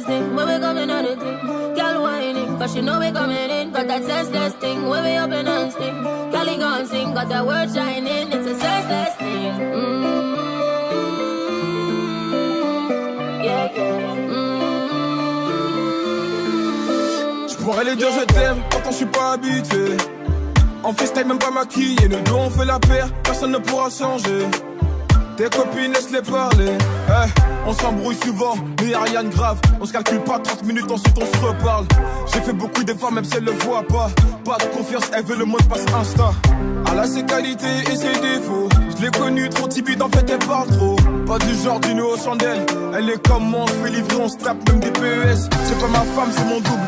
senseless thing when we coming on the thing. Girl whining, cause she know we coming in. Got that senseless thing when we open and sting. Kelly gon' sing, got that word shining. It's a senseless thing. Mm-hmm. Yeah, yeah. Je pourrais les dire je t'aime, pourtant je suis pas habitué. En FaceTime même pas maquillé, nous deux on fait la paire, personne ne pourra changer. Tes copines laisse-les parler. Eh, on s'embrouille souvent, mais y'a rien de grave. On se calcule pas 30 minutes, ensuite on se reparle. J'ai fait beaucoup d'efforts, même si elle le voit pas. Pas de confiance, elle veut le mot de passe Insta. Elle a ses qualités et ses défauts. Je l'ai connue trop timide, en fait elle parle trop. Pas du genre d'une aux chandelles. Elle est comme moi, on se fait livrer, on se tape même des PES. C'est pas ma femme, c'est mon double.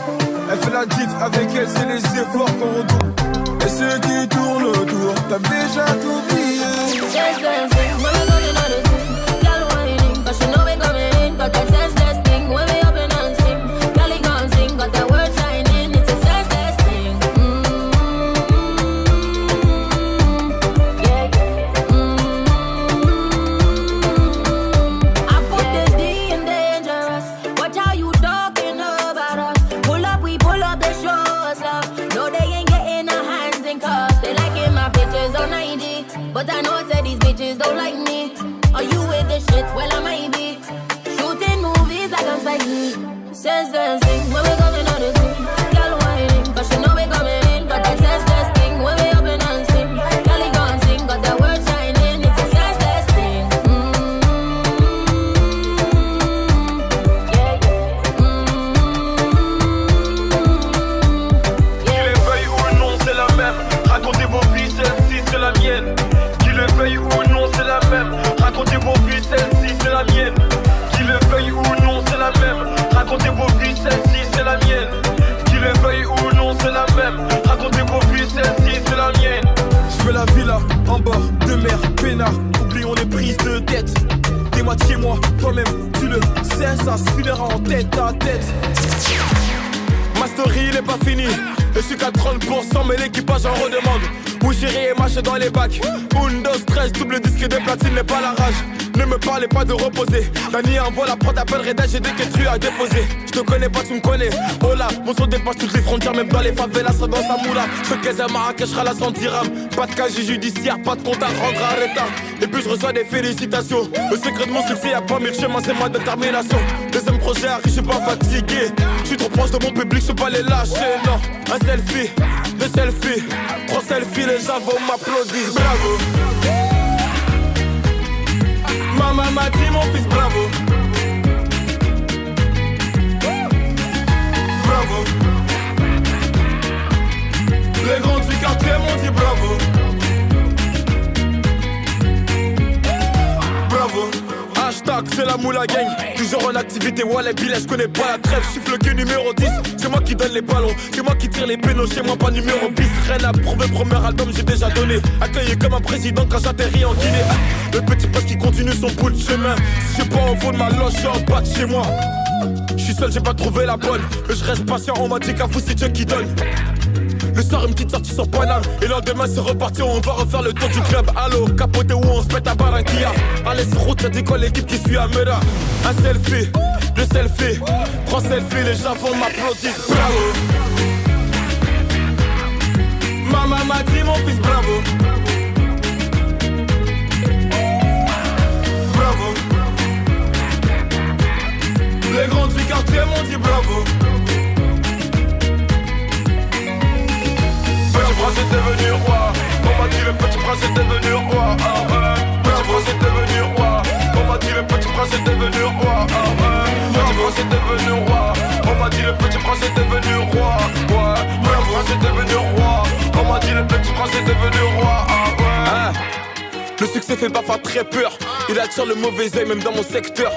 Elle fait la diff avec elle, c'est les efforts qu'on redouble. Et ceux qui tournent autour, t'as déjà tout oublié. C'est la même. Racontez vos vies, celle-ci, c'est la mienne. Je veux la villa en bord de mer, peinard. Oublions les prises de tête. T'es moitié moi, toi-même, tu le sais, ça se filera en tête à tête. Ma story, il est pas fini. Je suis qu'à 30%, mais l'équipage en redemande. J'irai et marche dans les bacs? Windows 13, double disque de platine n'est pas la rage. Ne me parlez pas de reposer. Nani envoie la prod, appelle Reda, j'ai des quêtes à déposer. Je te connais pas, tu me connais. Oh là, mon son dépasse toutes les frontières, même dans les favelas, ça dans sa moula. Je fais à Marrakech, la 100 dirhams. Pas de casier judiciaire, pas de compte à rendre à. Et puis je reçois des félicitations. Le secret de mon succès, y'a pas mille chemins, c'est ma détermination. Deuxième projet arrive, je suis pas fatigué. Je suis trop proche de mon public, je peux pas les lâcher, non. Un selfie, deux selfies, trois selfies, les gens vont m'applaudir. Bravo. Maman m'a dit mon fils bravo. Bravo. Les grands du quartier m'ont dit bravo. Bravo C'est la moula gang. Toujours en activité, Wallet Billet, je connais pas. La trêve Je suis le numéro 10 C'est moi qui donne les ballons. C'est moi qui tire les pénaux. Chez moi pas numéro 10 Rien à prouver, premier album j'ai déjà donné. Accueilli comme un président quand j'atterris en Guinée. Le petit poste qui continue son bout de chemin. Si suis pas au fond de ma loge, en bas de chez moi. Je suis seul, j'ai pas trouvé la bonne. Mais je reste patient, on m'a dit qu'à vous c'est Dieu qui donne le soir, une petite sortie sur Paname. Et le lendemain, c'est reparti, on va refaire le tour du club. Allô, capoté où on se met à Barranquilla. Allez, sur route, ça dit quoi l'équipe qui suit à Mera Un selfie, deux selfies, trois selfies, les gens vont m'applaudir. Bravo. Maman m'a dit, mon fils, bravo. Bravo. Les grands du quartier m'ont dit bravo. Prince est devenu roi. On m'a dit le petit prince est devenu roi? Petit prince est devenu roi. On m'a dit le petit prince est devenu roi? Petit prince est devenu roi. On m'a dit le petit prince est devenu roi? Ouais. Petit prince est devenu roi. On m'a dit le petit prince est devenu roi? Le succès fait parfois très peur. Il attire le mauvais œil même dans mon secteur.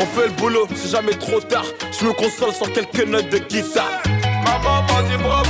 On fait le boulot, c'est jamais trop tard. Je me console sur quelques notes de guitare. Maman m'a dit bravo.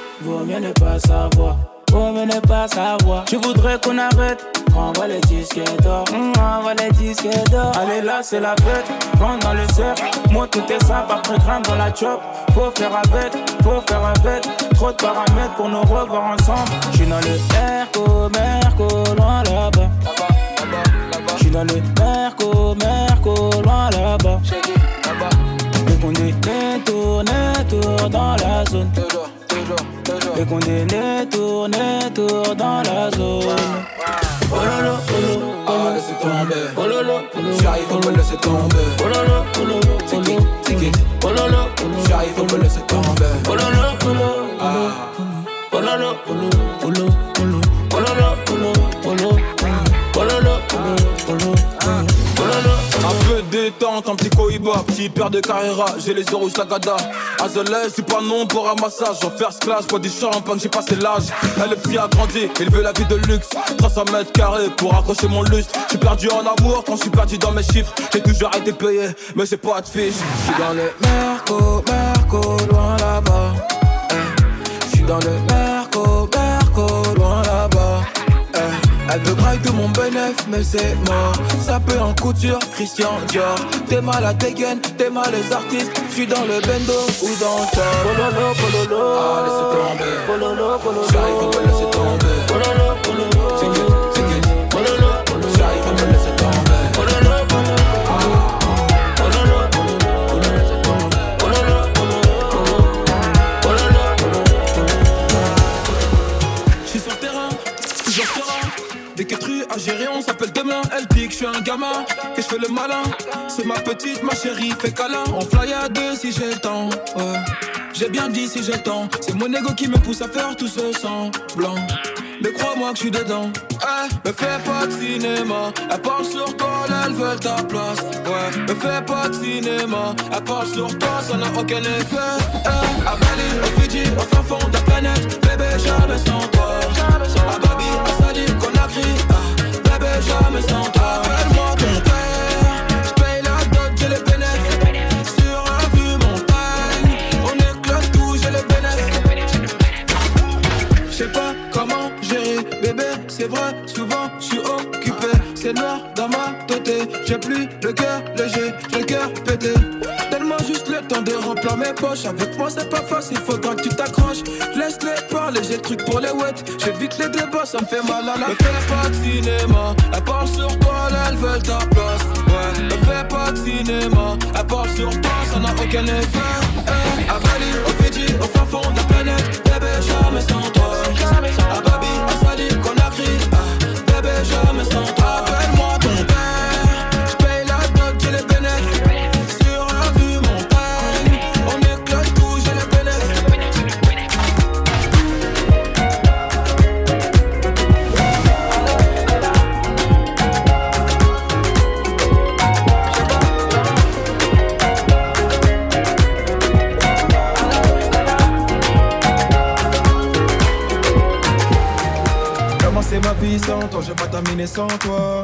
vaut mieux ne pas savoir. Vaut mieux ne pas savoir. Tu voudrais qu'on arrête? Envoie les disques d'or, mmh, envoie les disques d'or. Allez là, c'est la fête, rentre dans le cercle. Moi, tout est simple, après grimpe dans la chop. Faut faire avec, faut faire avec. Trop de paramètres pour nous revoir ensemble. J'suis dans le Merco, Merco, loin là-bas. J'suis dans le Merco, Merco, loin là-bas. Et qu'on est tourne, tour dans la zone. Et qu'on est tourne, tour dans la zone. Oh lolo, oh lolo, ah, laissez tomber. Oh lolo, oh j'arrive, on me laisser tomber. Oh lolo, oh lolo. Oh lolo, oh j'arrive, on me laisser tomber. Oh lolo, oh lolo, oh oh oh lolo, oh lolo, détente, un petit cohiba, petit père de carrera, j'ai les euros Sagada. Azelais, c'est pas non pour ramassage, j'en first class, bois du champagne, j'ai passé l'âge. Elle le petit a grandi, il veut la vie de luxe. 300 mètres carrés pour accrocher mon lustre. J'suis perdu en amour quand j'suis perdu dans mes chiffres. J'ai toujours été payé, mais j'ai pas de fiche. J'suis dans le Merco, Merco, loin là-bas. Eh. J'suis dans le Merco, Elle veut graille de mon bénéf, mais c'est mort. Ça peut en couture, Christian Dior. T'es mal à dégaine, t'es mal les artistes. J'suis dans le bendo ou dans le. Pololo, pololo. Ah, laissez tomber. Pololo, pololo. J'arrive, laisser tomber. Pololo, pololo. À gérer, on s'appelle demain. Elle dit que je suis un gamin, que je fais le malin. C'est ma petite, ma chérie, fait câlin. On fly à deux si j'ai le temps. Ouais. J'ai bien dit si j'ai le temps. C'est mon ego qui me pousse à faire tout ce semblant. Mais crois-moi que je suis dedans. Eh, me fais pas de cinéma. Elle parle sur toi, elles veulent ta place. Ouais, me fais pas de cinéma. Elle parle sur toi, ça n'a aucun effet. À Bali, au Fidji, au fin fond de la planète. Bébé, jamais sans toi. À Babi, à Sali, Conakry. Jamais sans toi. Appelle-moi ton père. J'paye la dot, j'ai les bénéfices. Sur un vue montagne. On éclate tout, j'ai les bénéfices. J'sais pas comment gérer, bébé, c'est vrai, souvent je suis occupé. C'est noir dans ma tête, j'ai plus le cœur léger, le cœur pété. Donne-moi juste le temps de remplir mes poches. Avec moi c'est pas facile, faudra que tu t'accroches. J'ai le truc pour les wets. J'évite les débats, ça me fait mal à la Me fais pas de cinéma, elle parle sur toi, là, elles veulent ta place. Ouais, me fais pas de cinéma, elle parle sur toi, ça n'a aucun effet. Eh, à Bali, au Fidji, au fin fond de la planète, bébé, jamais sans toi. Sans toi.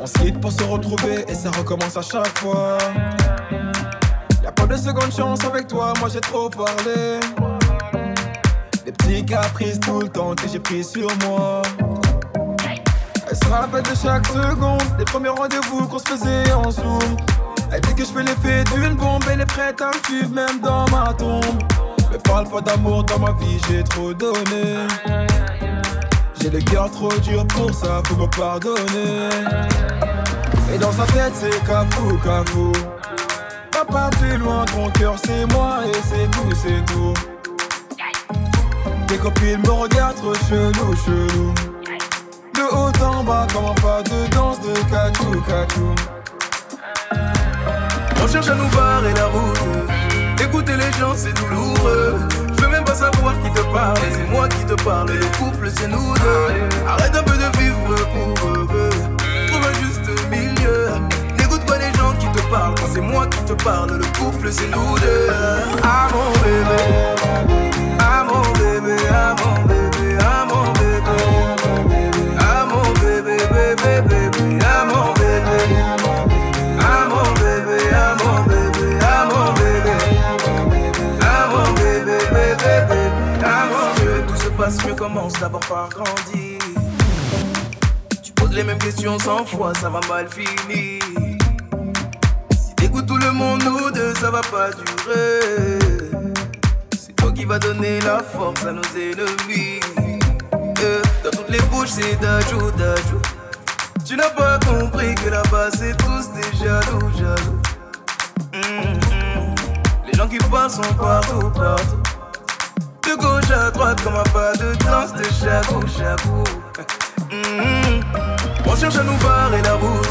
On se quitte pour se retrouver et ça recommence à chaque fois. Y'a pas de seconde chance avec toi, moi j'ai trop parlé. Des petits caprices tout le temps que j'ai pris sur moi. Elle sera la fête de chaque seconde, les premiers rendez-vous qu'on se faisait en zoom. Elle dit que je fais l'effet d'une bombe, elle est prête à me suivre même dans ma tombe. Mais parle pas d'amour dans ma vie, j'ai trop donné. J'ai le cœur trop dur pour ça, faut me pardonner. Et dans sa tête, c'est cafou, cafou. Va pas plus loin, ton cœur c'est moi et c'est tout, c'est tout. Tes copines me regardent trop chelou, chelou. De haut en bas, comment pas de danse de cachou, cachou. On cherche à nous barrer la route. Écouter les gens, c'est douloureux. Savoir qui te parle. C'est moi qui te parle. Le couple, c'est nous deux. Arrête un peu de vivre pour eux. Trouve un juste milieu. N'écoute pas les gens qui te parlent. Quand c'est moi qui te parle, le couple, c'est nous deux. Ah mon bébé. Ah mon bébé. Ah mon bébé. Passe, mieux commence d'abord par grandir. Tu poses les mêmes questions cent fois, ça va mal finir. Si t'écoutes tout le monde, nous deux, ça va pas durer. C'est toi qui va donner la force à nos ennemis. Euh, dans toutes les bouches, c'est d'ajou, d'ajou. Tu n'as pas compris que là-bas, c'est tous des jaloux, jaloux. Hum, hum. Les gens qui parlent sont partout, partout. Gauche à droite, comme un pas de danse de chabou, chabou. Hum, On cherche à nous barrer la route.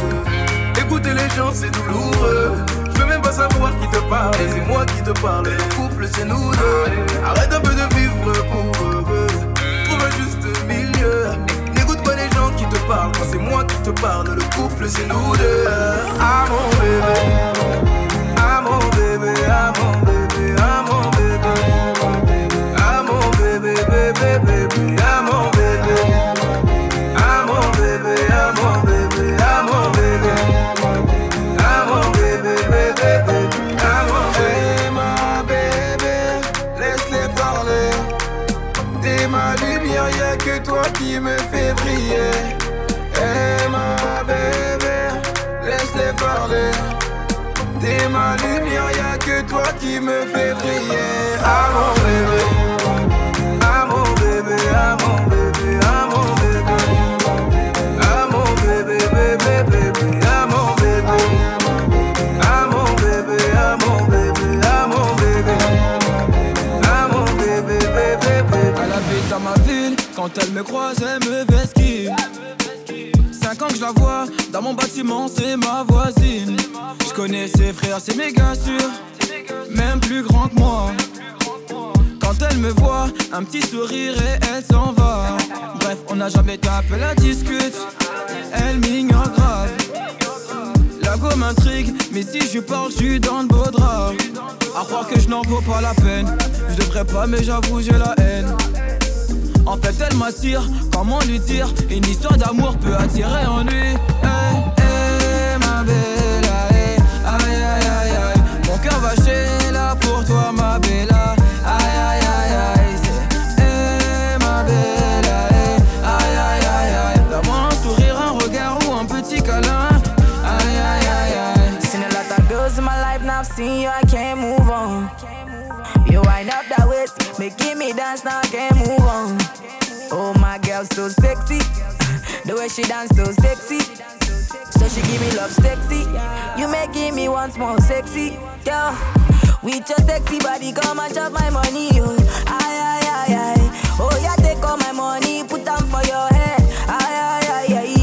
Écouter les gens, c'est douloureux. Je veux même pas savoir qui te parle. C'est moi qui te parle. Le couple, c'est nous deux. Arrête un peu de vivre pour eux. Trouve un juste milieu. N'écoute pas les gens qui te parlent. Quand c'est moi qui te parle, le couple, c'est nous deux. Ah bébé. Ah bébé, ah T'es ma lumière, y'a que toi qui me fait briller. Eh quand elle me croise, elle me vesquille. Cinq ans que je la vois, dans mon bâtiment, c'est ma voisine. Je connais ses frères, c'est méga sûr, même plus grand que moi. Quand elle me voit, un petit sourire et elle s'en va. Bref, on n'a jamais tapé la discute, elle m'ignore grave. La go m'intrigue, mais si je parle, je suis dans le beau drap. À croire que je n'en vaux pas la peine. Je devrais pas, mais j'avoue, j'ai la haine. M'attire, comment lui dire Une histoire d'amour peut attirer en lui. Hey, hey, ma belle, hey, aïe, aïe, aïe, aïe. Mon cœur va chez là pour toi, ma bella. Aïe, aïe, aïe, aïe. Hey, ma belle, hey, aïe, aïe, aïe, aïe. Donne-moi un sourire, un regard ou un petit câlin. Aïe, aïe, aïe, aïe. Seen a lot of girls in my life, now I've seen you, I can't move on. You wind up that waist, making me dance, now I can't move on. Girl, so sexy. The way she dance, so sexy. So she give me love sexy. You making me once more sexy, girl. With your sexy body, come and chop my money, oh. Aye, aye, aye, aye. Oh, yeah, take all my money, put them for your head. Aye, aye, aye, aye.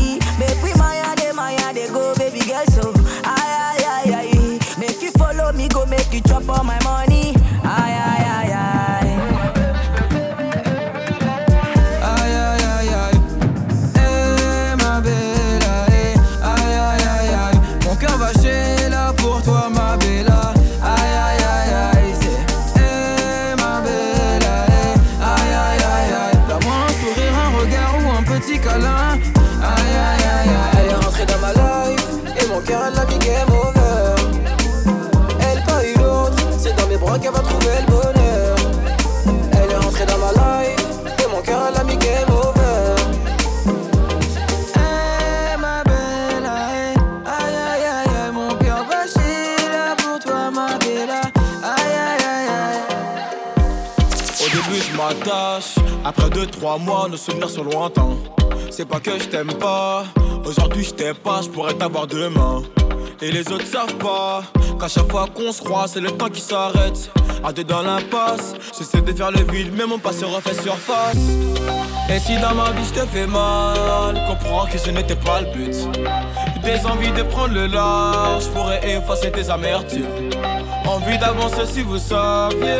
Trois mois nos souvenirs sont lointains C'est pas que je t'aime pas Aujourd'hui je t'aime pas Je pourrais t'avoir demain et les autres savent pas qu'à chaque fois qu'on se croise, c'est le temps qui s'arrête. À deux dans l'impasse, j'essaie de faire le vide, mais mon passé refait surface. Et si dans ma vie je te fais mal, comprends que ce n'était pas le but. Des envies de prendre le large, pourrais effacer tes amertumes. Envie d'avancer si vous saviez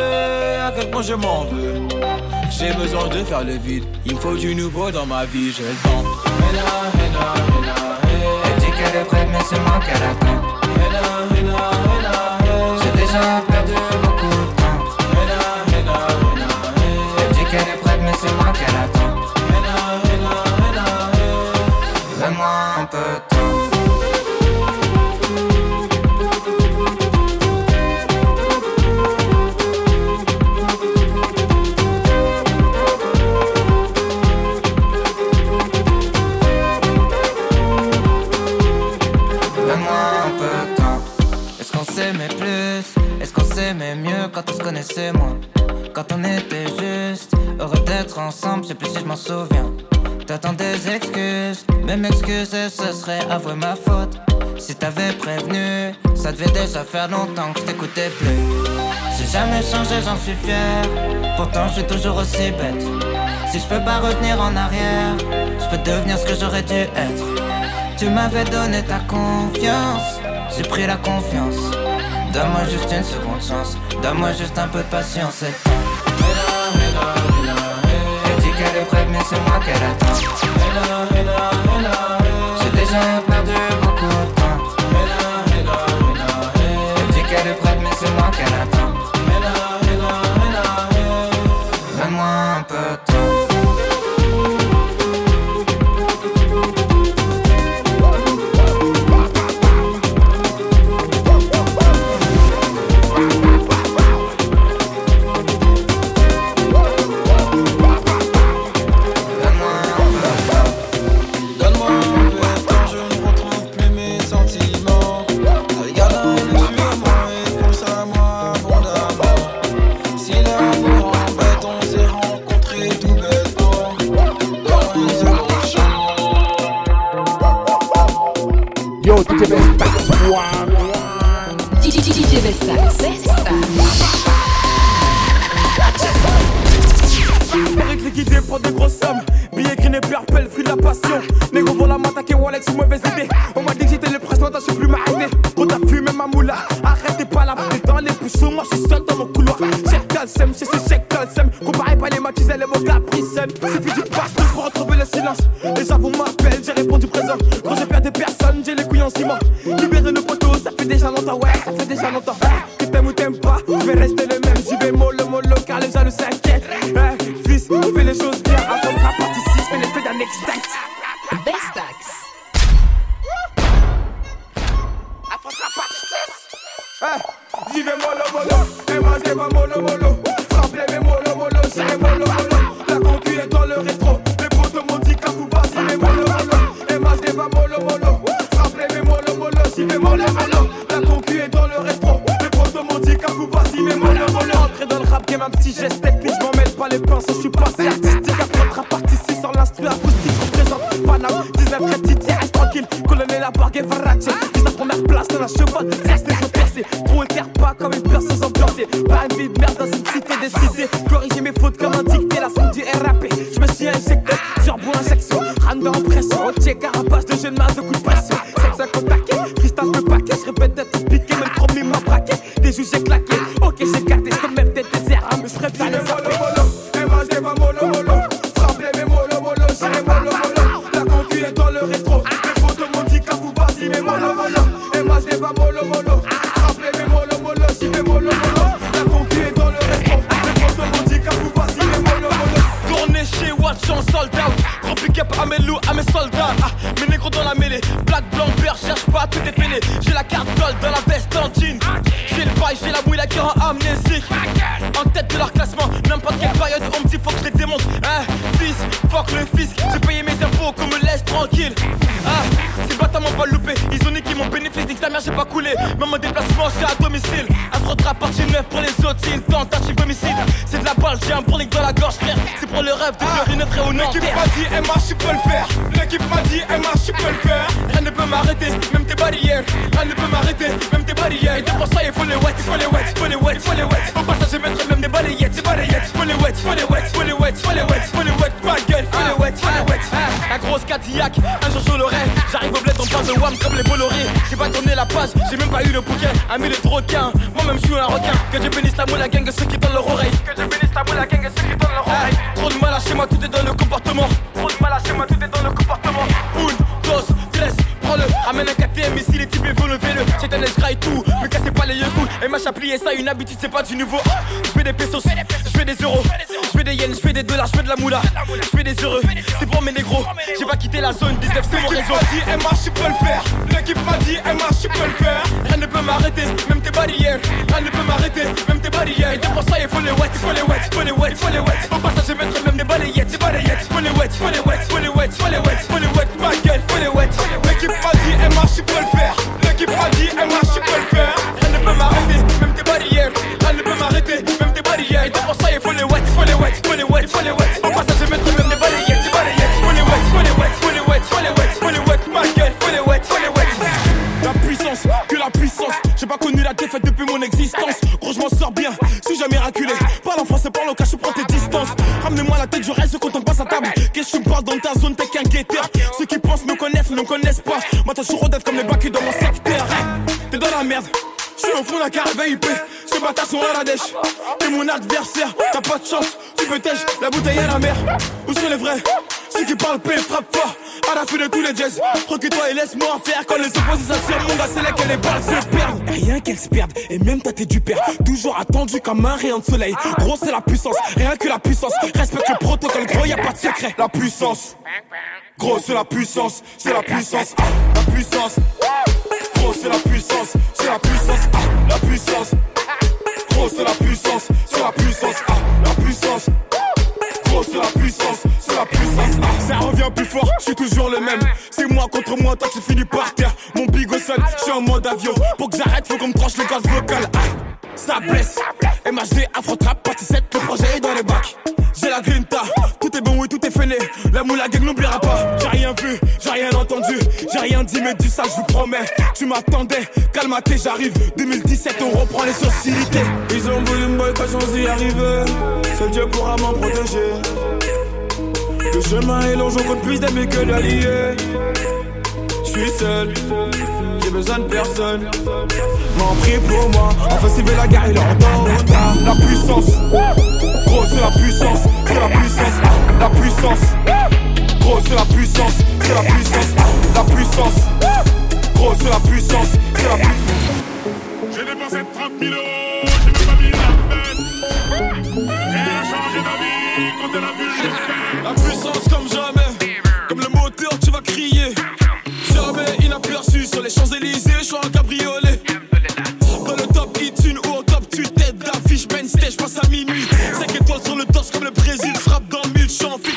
à quel point je m'en veux. J'ai besoin de faire le vide, il me faut du nouveau dans ma vie, j'ai le temps. Elle dit qu'elle est prête, mais c'est moi qu'elle attend. Henna, henna, hey. J'ai déjà perdu plus si je m'en souviens. T'attends des excuses, même m'excuser ce serait avouer ma faute. Si t'avais prévenu, ça devait déjà faire longtemps que je t'écoutais plus. J'ai jamais changé, j'en suis fier. Pourtant, je suis toujours aussi bête. Si je peux pas revenir en arrière, je peux devenir ce que j'aurais dû être. Tu m'avais donné ta confiance, j'ai pris la confiance. Donne-moi juste une seconde chance, donne-moi juste un peu de patience et mais c'est moi qu'elle attend. J'ai déjà à mes loups, à mes soldats. Ah, mes négros dans la mêlée. Black, blanc, vert, cherche pas, tout est fêlé. J'ai la carte gold dans la veste en jean. J'ai le bail, j'ai la mouille, la cœur en amnésique. En tête de leur classement, n'importe quelle période, on me dit faut que je les démonte. Hein, fils, fuck le fisc. J'ai payé mes impôts, qu'on me laisse tranquille. Ah, ces bâtards m'ont pas loupé. Ils ont niqué mon bénéfice, nique ta mère, j'ai pas coulé. Même mon déplacement, c'est à domicile. Afro trap partie 9 pour les autres, c'est une tentative homicide. C'est de la balle, j'ai un bourlique dans la gorge, frère. Le rêve de faire une vraie au nord. L'équipe m'a dit, MH, tu peux le faire. L'équipe m'a dit, MH, tu peux le faire. Rien ne peut m'arrêter, même barrières. Rien ne peut m'arrêter, même tes barrières. Et pour ça, il faut les wet, faut les wet, faut les wet, faut les wet. Au passage, je mettrai même des balayettes, des balayettes. Faut les wet, faut les wet, faut les wet, faut les wet, faut les wet. Ma gueule, faut les wet, faut les wet. La grosse Cadillac, un jour je l'aurai. J'arrive au bled, on parle de wham comme les Bolloré. J'ai pas tourné la page, j'ai même pas eu le bouquin. Ami les requin, moi-même je suis un requin. Que je bénisse la moule, la gang, ceux qui donnent leur oreille. Que je bénisse la moule, la gang, ceux qui donnent leur oreille. Trop de mal à chez moi, tout est dans le comportement. Trop de mal à chez moi, tout est dans le comportement. Ramène un KTM ici, les types lever le. J'ai un escraille tout, me cassez pas les yeux cool. Et m'a plié ça, une habitude, c'est pas du nouveau. Je fais des pesos, je fais des euros. Je fais des yens, je fais des dollars, je fais de la moula. Je fais des heureux, c'est pour mes négros. J'ai pas quitté la zone 19, c'est mon réseau. Dit, MH, tu peux le faire. L'équipe m'a dit, MH, tu peux le faire. Rien ne peut m'arrêter, même tes barrières. Rien ne peut m'arrêter, même tes barrières. Et pour ça, il faut les wet, il faut les wet, il faut les wet, il faut les wet. Au passage, je mettrai même des balayettes, des balayettes. Faut les wet, faut les wet, faut les wet, faut les wet, faut les wet ma gueule, fais les wet. L'équipe m'a dit, elle marche, tu peux le faire. L'équipe m'a dit, elle marche, tu peux le faire. Elle ne peut m'arrêter, même tes barrières. Elle ne peut m'arrêter, même tes barrières. Et pour ça, il faut les wet, faut les wet, faut les wet, faut les wet. Au passage, je mettrai même des balayettes, des balayettes. Faut les wet, faut les wet, faut les wet, faut les wet, faut les wet. Ma gueule, faut les wet, faut les wet. La puissance, que la puissance. J'ai pas connu la défaite depuis mon existence. Gros, je m'en sors bien, suis jamais raculé. Parle en français, parle au cash, prends tes distances. Ramenez-moi la tête, je reste quand on passe à table. Qu'est-ce que tu me parles dans ta zone, t'es qu'un guetteur t'as toujours comme les bacs dans mon secteur. Hey, T'es dans la merde. Je suis au fond d'un caravane IP, ces bâtards sont à la dèche. T'es mon adversaire, t'as pas de chance, tu peux tèche, la bouteille à la mer. Où sont les vrais? Ceux qui parlent paix, frappe fort, à la fin de tous les jazz. Recule-toi et laisse-moi faire quand les opposés s'attirent. Mon gars, c'est là que les balles se perdent. Rien qu'elles se perdent, et même ta tête du père. Toujours attendu comme un rayon de soleil. Gros, c'est la puissance, rien que la puissance. Respecte le protocole, gros, y a pas de secret. La puissance. Gros, c'est la puissance, c'est la puissance, ah, la puissance. Gros, c'est la puissance, c'est la puissance, ah, la puissance. Gros, c'est la puissance, c'est la puissance, ah, la puissance. Gros, c'est la puissance, c'est la puissance, ah. Ça revient plus fort, je suis toujours le même. C'est moi contre moi, toi tu finis par terre. Mon big au sol, je suis en mode avion. Pour que j'arrête, faut qu'on me tranche le gaz vocal. Ça blesse, MHD, Afro Trap, partie 7, le projet est dans les bacs. J'ai la grinta, tout est bon, oui, tout est fainé. La moula gang n'oubliera pas. J'ai rien vu, j'ai rien entendu, j'ai rien dit, mais du ça, je vous promets. Tu m'attendais, calmaté, j'arrive. 2017, on reprend les sociétés. Ils ont voulu me boy, pas chance d'y arriver. Seul Dieu pourra m'en protéger. Le chemin est long, j'en compte plus d'amis que d'alliés. Je suis seul, besoin de personne. M'en prie pour moi, enfin s'il veut la guerre, il entend. La puissance, gros, c'est la puissance, c'est la puissance, la puissance. Gros, c'est la puissance, c'est la puissance, la puissance. Gros, c'est la puissance, c'est la puissance. J'ai dépensé 30 000 euros, j'ai même pas mis la fête. Elle a changé ma vie quand elle a vu le fait. La puissance comme jamais, comme le moteur, tu vas crier. Sur les Champs-Élysées, je suis en cabriolet. Dans le top iTunes ou au top, tu t'aides d'affiche, Ben Stage, passe à minuit. 5 étoiles sur le torse comme le Brésil, frappe dans le mille, je suis en fit.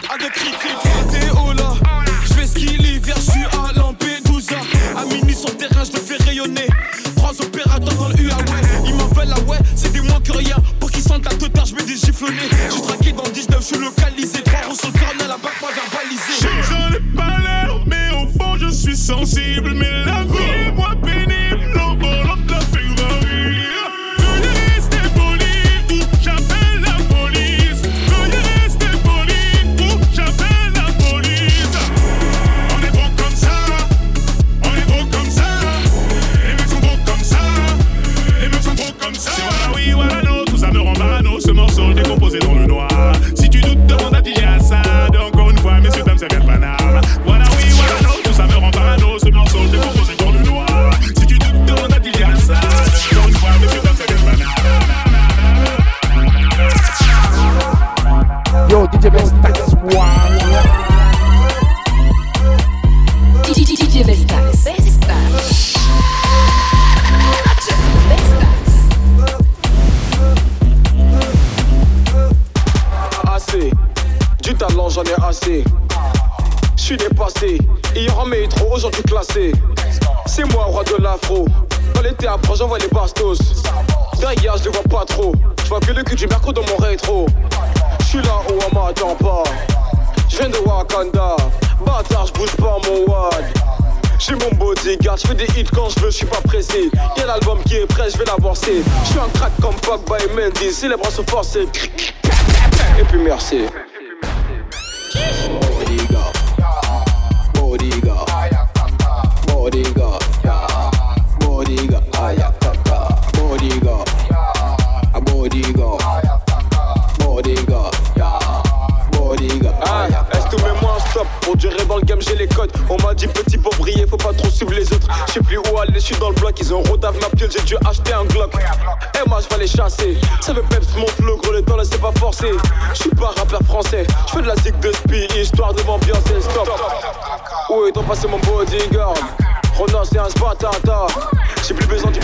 Les dû acheter un Glock. Et moi, je vais les chasser. Ça veut peps mon flow, gros, le temps, laissez pas forcer. Je suis pas rappeur français, je fais de la zig de spi, histoire de m'ambiancer. Stop. Où est passé mon bodyguard? Ronan, c'est un spatata. J'ai plus besoin du.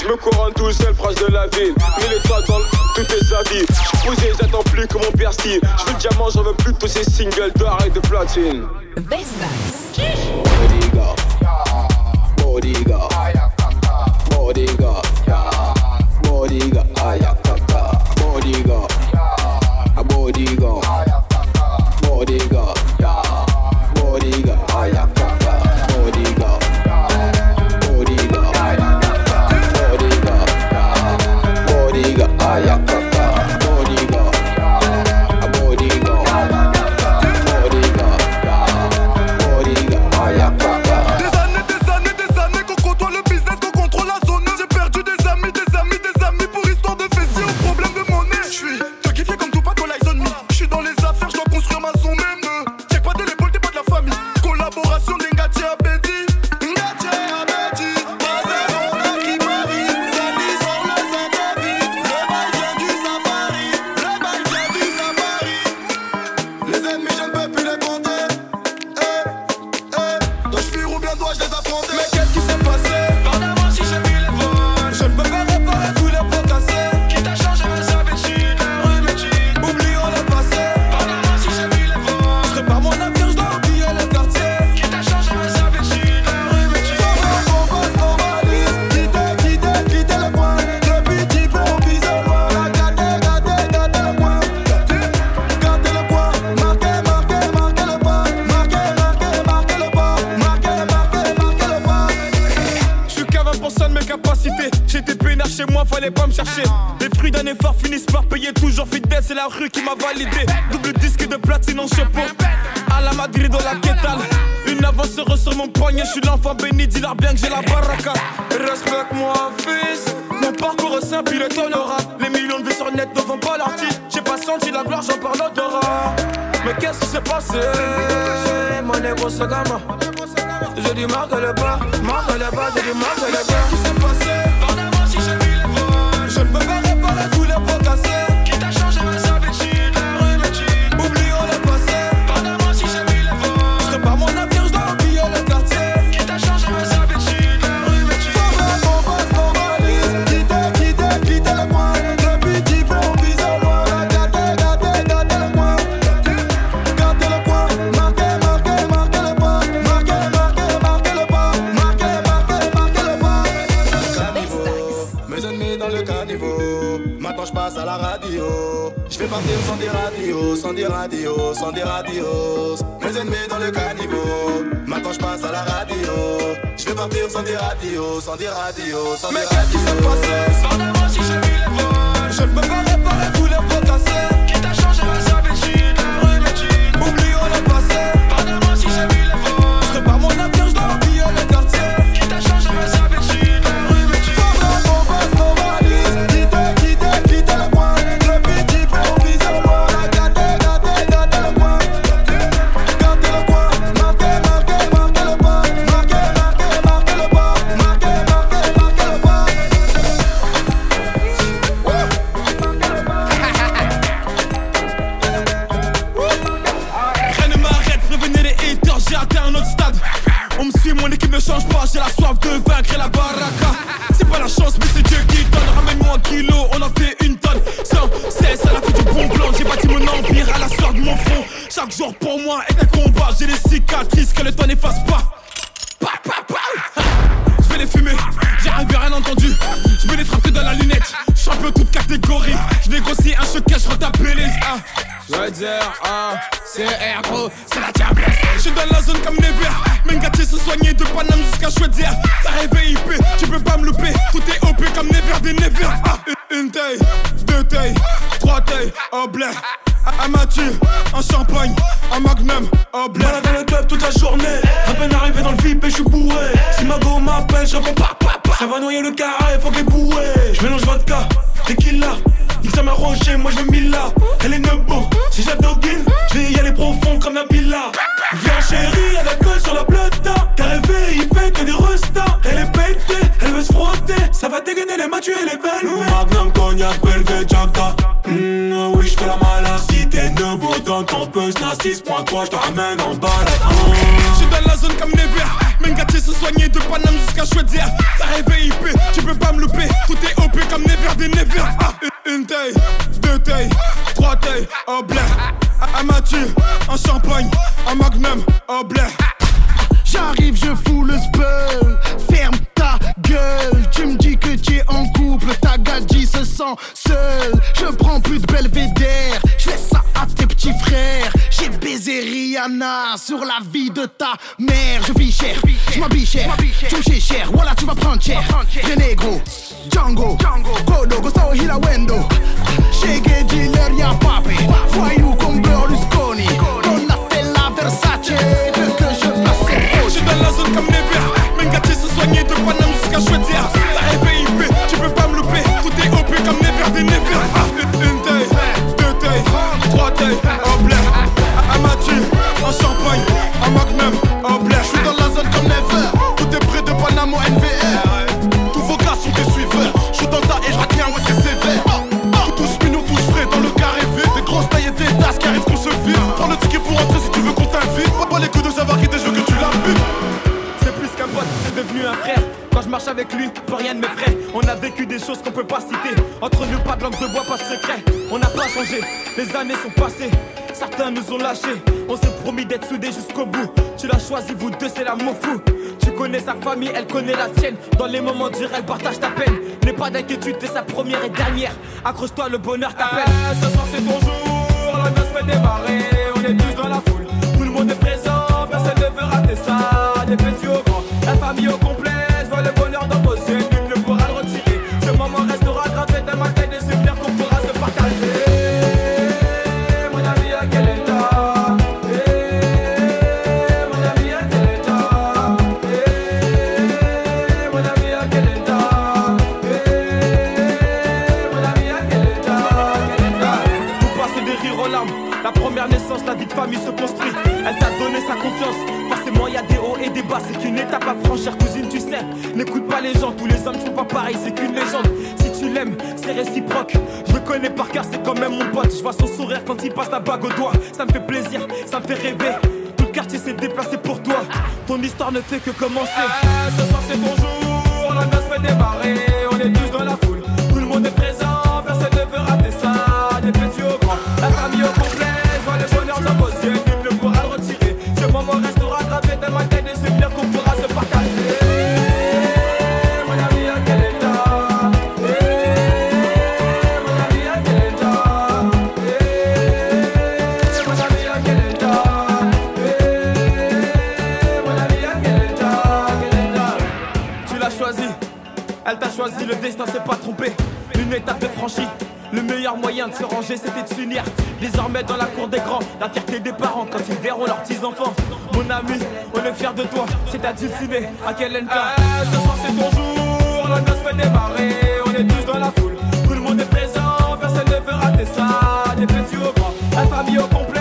Je me couronne tout seul, phrase de la ville. Mille étoiles dans le... tout est sa vie. J'suis posé, j'attends plus que mon persil. J'veux le diamant, j'en veux plus de tous ces singles d'or et de platine. Bodyguard, bodyguard, bodyguard, bodyguard, ayakaka, par payer toujours fidèle, c'est la rue qui m'a validé. Double disque de platine en chapeau. À la Madrid dans la quétale. Une avance sur mon poignet, je suis l'enfant béni, dis-leur bien que j'ai la baraka. Respecte-moi, fils. Mon parcours est simple, il est honorable. Les millions de vues sur net ne vont pas l'artiste. J'ai pas senti la gloire, j'en parle d'odorat. Mais qu'est-ce qui s'est passé? Mon négro ce gamin J'ai dit marque le pas, marque le pas, j'ai dit marque le pas Qu'est-ce qui s'est passé? Je ne peux pas réparer Sans des radios, sans des radios, sans des radios. Mes ennemis dans le caniveau. Maintenant je passe à la radio. Je vais partir sans des radios, sans des radios, sans Mais des qu'est-ce qui s'est passé? Pardonne-moi si j'ai mis les vols. Je ne peux pas réparer tous les pots cassés Qui t'a changé mes habitudes, la rhumétide Oublions le passé Chaque jour pour moi est un combat, j'ai des cicatrices que le temps n'efface pas. Pa, pa, pa. Je vais les fumer, j'ai arrivé rien entendu. Je me les frappe que dans la lunette. Champion toute catégorie. Je négocie un choc, je retape les ah. Je veux dire, ah, c'est R gros, c'est la diable. Je suis dans la zone comme Never. Mengati se soigner de Paname jusqu'à Chouedière. T'as rêvé IP, tu peux pas me louper. Tout est OP comme Never des Never. Ah, une, une taille, deux tailles, trois tailles, au blé. Un Mathieu, un champagne, un magnum, au blé. Dans le club toute la journée. À peine arrivé dans le VIP et je suis bourré. Si ma go m'appelle, je réponds pas, pas, pas. Ça va noyer le carré, faut qu'elle bourré. Je mélange vodka, tequila. Nique ça m'a roché, moi je me mille là. Elle est nebo, si j'adoguine, je vais y aller profond comme un pila. Viens chérie, elle a gueule sur la plata. T'as rêvé, il pète que des restas. Elle est pétée, elle veut se frotter. Ça va dégainer les matchs et les belles. Magnum, cognac, Belvé, Jacta. Mmh, oui, je fais la malade. Si t'es debout dans ton n'a 6.3, je te ramène en balade. Je suis dans la zone comme Never Mengati se soigner de Paname jusqu'à Chouedière T'as rêvé IP, tu peux pas me louper Tout est OP comme Never des Never ah, une, taille, deux tailles, trois tailles, au blé Un Mathieu, un champagne, un magnum, au blé J'arrive, je fous le spell. Ferme ta gueule. Tu me dis que tu es en couple, ta gadji se sent seule. Je prends plus de belvédère, je laisse ça à tes petits frères. J'ai baisé Rihanna sur la vie de ta mère. Je vis cher, je m'habille cher. Tu me cher, voilà, tu vas prendre cher. Des négro, Django, Kodo, Gustavo Hilawendo. Shege dealer, y'a papé. Voyou comme Berlusconi. Donatella Versace, veut que je place ses Je suis dans la zone comme Never Mengati se soigner de Paname jusqu'à Chouedière T'as On s'est promis d'être soudés jusqu'au bout. Tu l'as choisi, vous deux, c'est l'amour fou. Tu connais sa famille, elle connaît la tienne. Dans les moments durs, elle partage ta peine. N'aie pas d'inquiétude, t'es sa première et dernière. Accroche-toi, le bonheur t'appelle. ce soir, c'est ton jour. La noce fait démarrer. On est tous dans la foule. Tout le monde est présent. Personne ne veut rater ça. Des petits au grand. La famille au complet. Forcément, il y a des hauts et des bas, c'est qu'une étape à franchir, cousine, tu sais. N'écoute pas les gens, tous les hommes sont pas pareils, c'est qu'une légende. Si tu l'aimes, c'est réciproque. Je le connais par cœur, c'est quand même mon pote. Je vois son sourire quand il passe la bague au doigt. Ça me fait plaisir, ça me fait rêver. Tout le quartier s'est déplacé pour toi. Ton histoire ne fait que commencer. Eh, ce soir, c'est ton jour, la noce va démarrer. On est tous dans la foule. si le destin s'est pas trompé. Une étape est franchie. Le meilleur moyen de se ranger, c'était de s'unir. Désormais dans la cour des grands, la fierté des parents quand ils verront leurs petits enfants. Mon ami, on est fiers de toi. C'est à dulciner à quel endroit ah, Ce soir c'est ton jour, la noce peut démarrer. On est tous dans la foule, tout le monde est présent, personne ne fera des ça, des petits au grand, la famille au complet.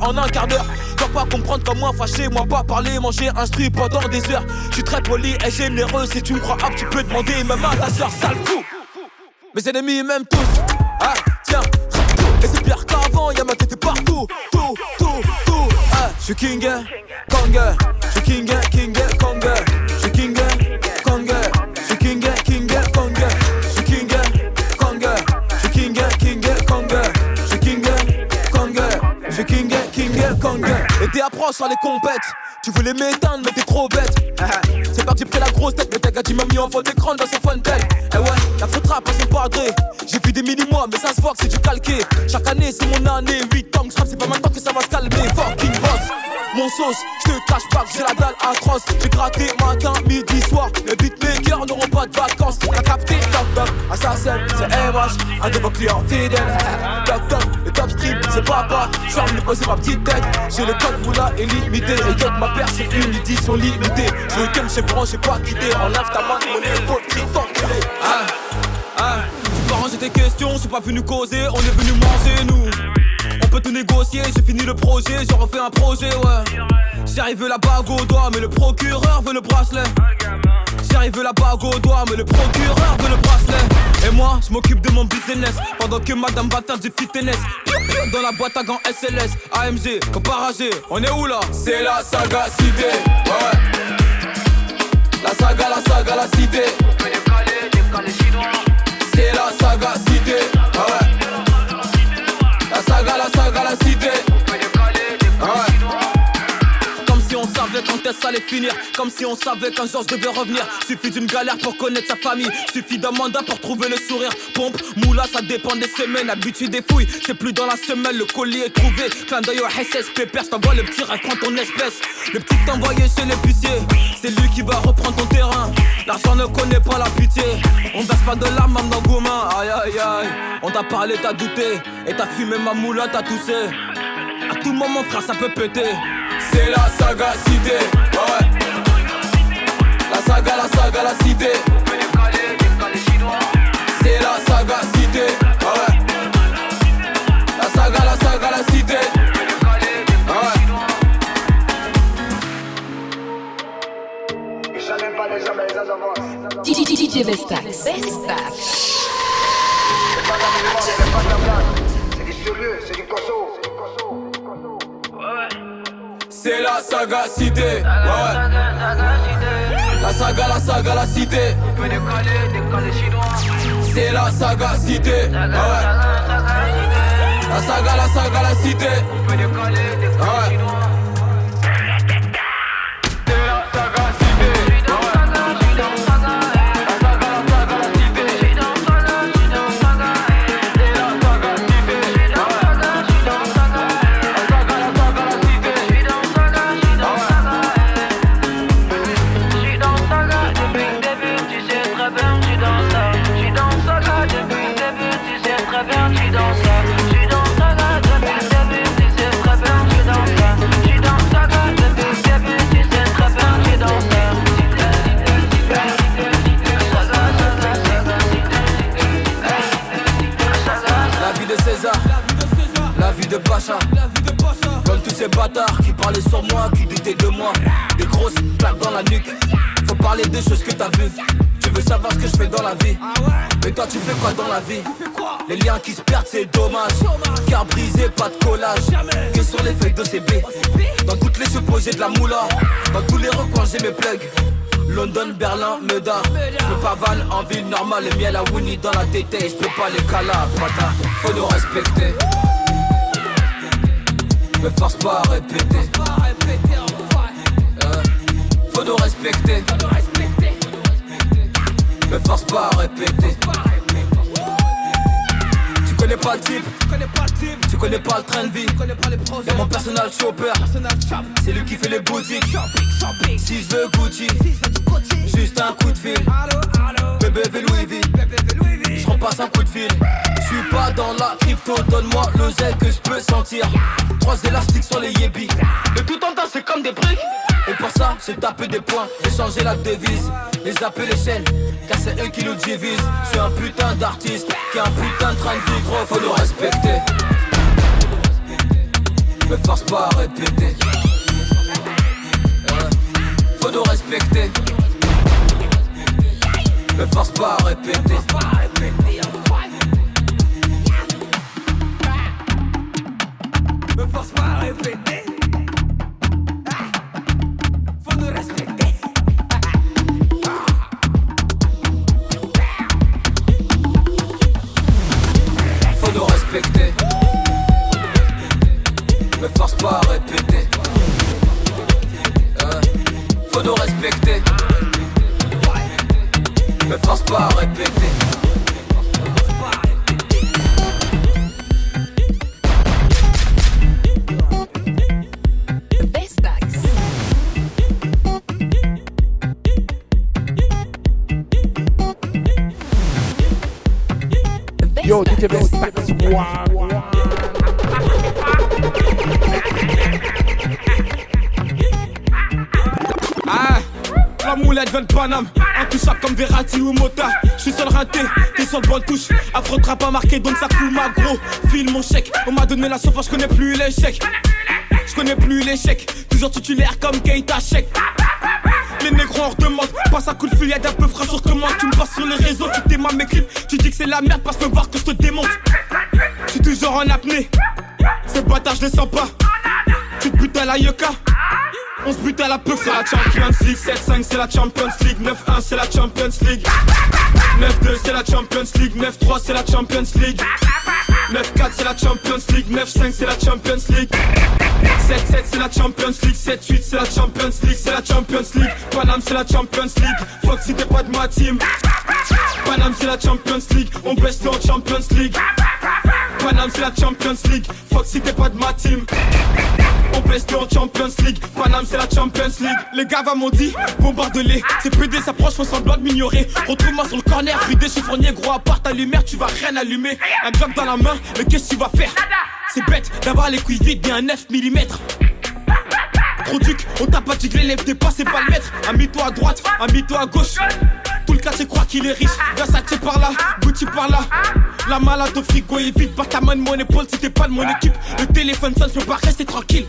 en un quart d'heure. Va pas comprendre comment fâcher, moi pas parler, manger, instruit pendant des heures. Je suis très poli et généreux, si tu me crois hop, tu peux demander même à ta soeur, sale fou. Mes ennemis, m'aiment tous. Ah, tiens, et c'est pire qu'avant, y'a ma tête partout. Tout, tout, tout. Ah, je suis king, kong, je suis king, king, kong. Approche sur les compètes, tu voulais m'éteindre mais t'es trop bête. C'est parti pris la grosse tête, mais t'as tu m'as mis en fond d'écran dans son fun Eh ouais, la faute rap, c'est pas. J'ai vu des mini-mois, mais ça se voit que c'est du calqué. Chaque année, c'est mon année. 8 ans que c'est pas maintenant que ça va se calmer. Fucking boss. Mon sauce, je te cache pas que j'ai la dalle atroce. J'ai gratté matin, midi, soir. Les beatmakers n'auront pas de vacances. T'as capté, toc toc, assassin, c'est MH, un de vos clients fidèles. Toc, le top stream, c'est papa. Je suis venu poser ma petite tête. J'ai le code moula illimité. Et que ma paire, c'est une édition limitée. Je veux qu'elle me j'ai pas quitté. Enlève ta main mon épaule, qui t'enculé. Ah, ah, peux ranger tes questions, je suis pas venu causer, on est venu manger nous. On peut tout négocier, j'ai fini le projet, j'ai refait un projet, ouais. J'ai arrivé la bague au doigt, mais le procureur veut le bracelet. J'ai arrivé la bague au doigt, mais le procureur veut le bracelet. Et moi, je m'occupe de mon business, pendant que madame va faire du fitness. Dans la boîte à gants SLS, AMG, comparagé, on est où là? C'est la saga cité, ouais. La saga, la saga, la cité. C'est la saga cité, quand est-ce allait finir. Comme si on savait qu'un jour je devais revenir. Suffit d'une galère pour connaître sa famille. Suffit d'un mandat pour trouver le sourire. Pompe, moula, ça dépend des semaines. Habitude des fouilles, c'est plus dans la semaine. Le colis est trouvé. Clin d'œil au SS, pépère. T'envoie le petit rêve, prends ton espèce. Le petit envoyé chez l'épicier. C'est lui qui va reprendre ton terrain. L'argent ne connaît pas la pitié. On verse pas de larmes dans gourmand. Aïe aïe aïe. On t'a parlé, t'as douté. Et t'as fumé ma moula, t'as toussé. À tout moment, frère, ça peut péter. C'est la saga cité. Ouais. La saga, la saga, la cité. C'est la saga cité. Ouais. La saga, la saga, la cité. DJ Vestax. C'est la saga cité. Ouais. La saga, la saga, la cité. C'est la saga cité. Ouais. La saga, la saga, la cité. Ouais. Comme parlaient sur moi, qui doutaient de moi. Des grosses claques dans la nuque. Faut parler des choses que t'as vues. Tu veux savoir ce que je fais dans la vie? Mais toi, tu fais quoi dans la vie? Les liens qui se perdent, c'est dommage. Car brisé, pas de collage. Que sur les feuilles de CB. Dans toutes les supposées j'ai de la moula. Dans tous les recoins, j'ai mes plugs. London, Berlin, Meda. Je pas van en ville normale, les miel à Winnie dans la tête. Je peux pas les calas, Faut nous respecter me force pas à répéter. Euh, faut nous respecter. Me force pas à répéter. Tu connais pas le type, tu connais pas le train de vie. Y'a mon personnel chopper, c'est lui qui fait les boutiques. Si je veux Gucci, juste un coup de fil. Bébé Louis V, je repasse un coup de fil. Je suis pas dans la crypto, donne-moi l'oseille que je peux sentir. Trois élastiques sur les yébis. Et tout en temps, c'est comme des briques. Et pour ça, c'est taper des points, échanger la devise, les appeler les chaînes, car c'est eux qui nous divisent. Suis un putain d'artiste, qui a un putain de train de vie, gros, faut nous respecter. Me force pas à répéter. faut nous respecter. Me force pas à répéter. Me force pas à répéter. Paname, intouchable comme Verratti ou Mota. J'suis seul raté, t'es sur le bon touche. Affrontera pas marqué, donc ça coule ma gros. File mon chèque, on m'a donné la sauce, j'connais plus l'échec. J'connais plus l'échec, toujours titulaire comme Keita Chèque. Les négros en redemande, passe à coup de fil, y'a d'un peu frais sur commande. Tu me passes sur les réseaux, tu t'aimes mes clips. Tu dis que c'est la merde, passe me voir que je te démonte. J'suis toujours en apnée, ces bâtards je les sens pas. Tu te butes à la yucca. On se bute à la peu, c'est la Champions League 7-5 c'est la Champions League 9-1 c'est la Champions League 9-2 c'est la Champions League 9-3 c'est la Champions League 9-4 c'est la Champions League 9-5 c'est la Champions League 7-7 c'est la Champions League 7-8 c'est la Champions League C'est la Champions League Paname c'est la Champions League si t'es pas de ma team Paname c'est la Champions League On baisse en Champions League Paname c'est la Champions League si t'es pas de ma team on baisse en Champions League. Paname c'est la Champions League. Les gars va m'ont dit bombarde-les C'est PD s'approche font semblant de m'ignorer. Retrouve-moi sur le corner Vidé chiffonnier gros à part ta lumière Tu vas rien allumer. Un glock dans la main Mais qu'est-ce que tu vas faire? C'est bête d'avoir les couilles vides bien un 9 mm Trop duc, on t'a pas dit que l'élève des pas c'est pas le maître. Ami-toi à droite, ami-toi à gauche Tout le quartier croit qu'il est riche. Versace par là, Gucci par là. La malade au frigo est vide Pas ta main de mon épaule si t'es pas de mon équipe. Le téléphone sonne, je peux pas rester tranquille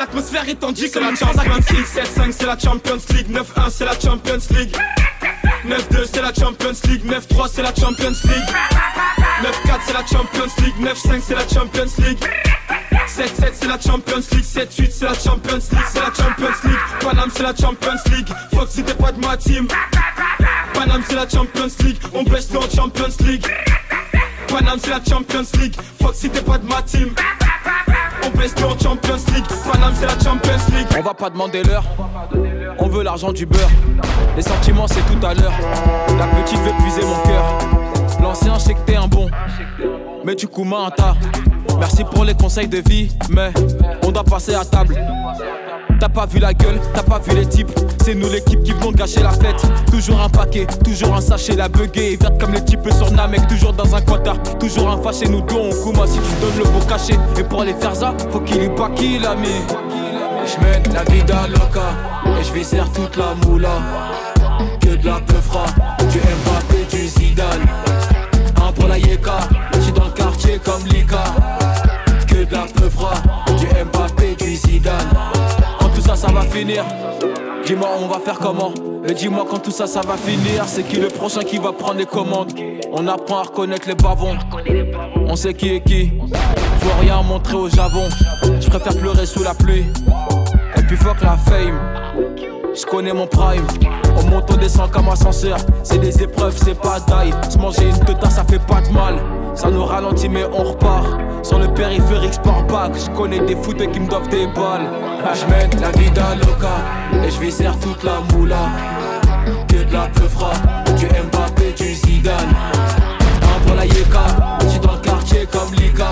L'atmosphère est tendue c'est la Champions League 7-5 c'est la Champions League 9-1 c'est la Champions League 9-2 c'est la Champions League 9-3 c'est la Champions League 9-4 c'est la Champions League 9-5 c'est la Champions League 7-7 c'est la Champions League 7-8 c'est la Champions League C'est la Champions League Paname c'est la Champions League Fuck si t'es pas de ma team Paname c'est la Champions League On baisse en Champions League Paname c'est la Champions League Fuck si t'es pas de ma team On en Champions League. Paname c'est la Champions League. On va pas demander l'heure. On veut l'argent du beurre. Les sentiments c'est tout à l'heure. La petite veut puiser mon cœur L'ancien je sais que t'es un bon. Mais tu coups main à tas Merci pour les conseils de vie Mais on doit passer à table. T'as pas vu la gueule, t'as pas vu les types. C'est nous l'équipe qui venons gâcher la fête. Toujours un paquet, toujours un sachet La buguée verte comme les types sur Namek. Toujours dans un quota, toujours un fâché Nous deux on si tu donnes le beau cachet Et pour aller faire ça, faut qu'il ait pas qu'il a mis. J'mène la vida loca Et j'viscère toute la moula. Que de la peufra Zidane Un pour la Yeka. J'suis dans le quartier comme Lika. Que de la peufra Du Mbappé, du Zidane. Quand tout ça, ça va finir Dis-moi on va faire comment? Et dis-moi quand tout ça ça va finir C'est qui le prochain qui va prendre les commandes? On apprend à reconnaître les bavons. On sait qui est qui. Faut rien montrer au javon. Je préfère pleurer sous la pluie. Et puis fuck la fame. Je connais mon prime On monte, on descend comme ascenseur C'est des épreuves, c'est pas d'ail. Se manger une teta ça fait pas de mal. Ça nous ralentit mais on repart. Sur le périphérique sport back. Je connais des footeux qui me doivent des balles. Je la vida loca. Et je viscère toute la moula. Que de la peufra Du Mbappé, du Zidane. Un pour la Yeka. J'suis dans le quartier comme Lika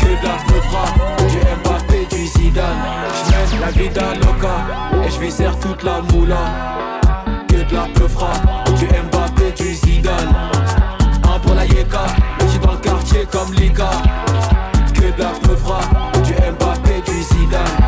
Que de la peufra Du Mbappé, du Zidane Je la vida loca Et je viscère toute la moula. Que de la peufra. Du Mbappé, du Zidane. Un pour la Yeka J'suis dans le quartier comme Lika. Que de la peufra. Du Mbappé, du Zidane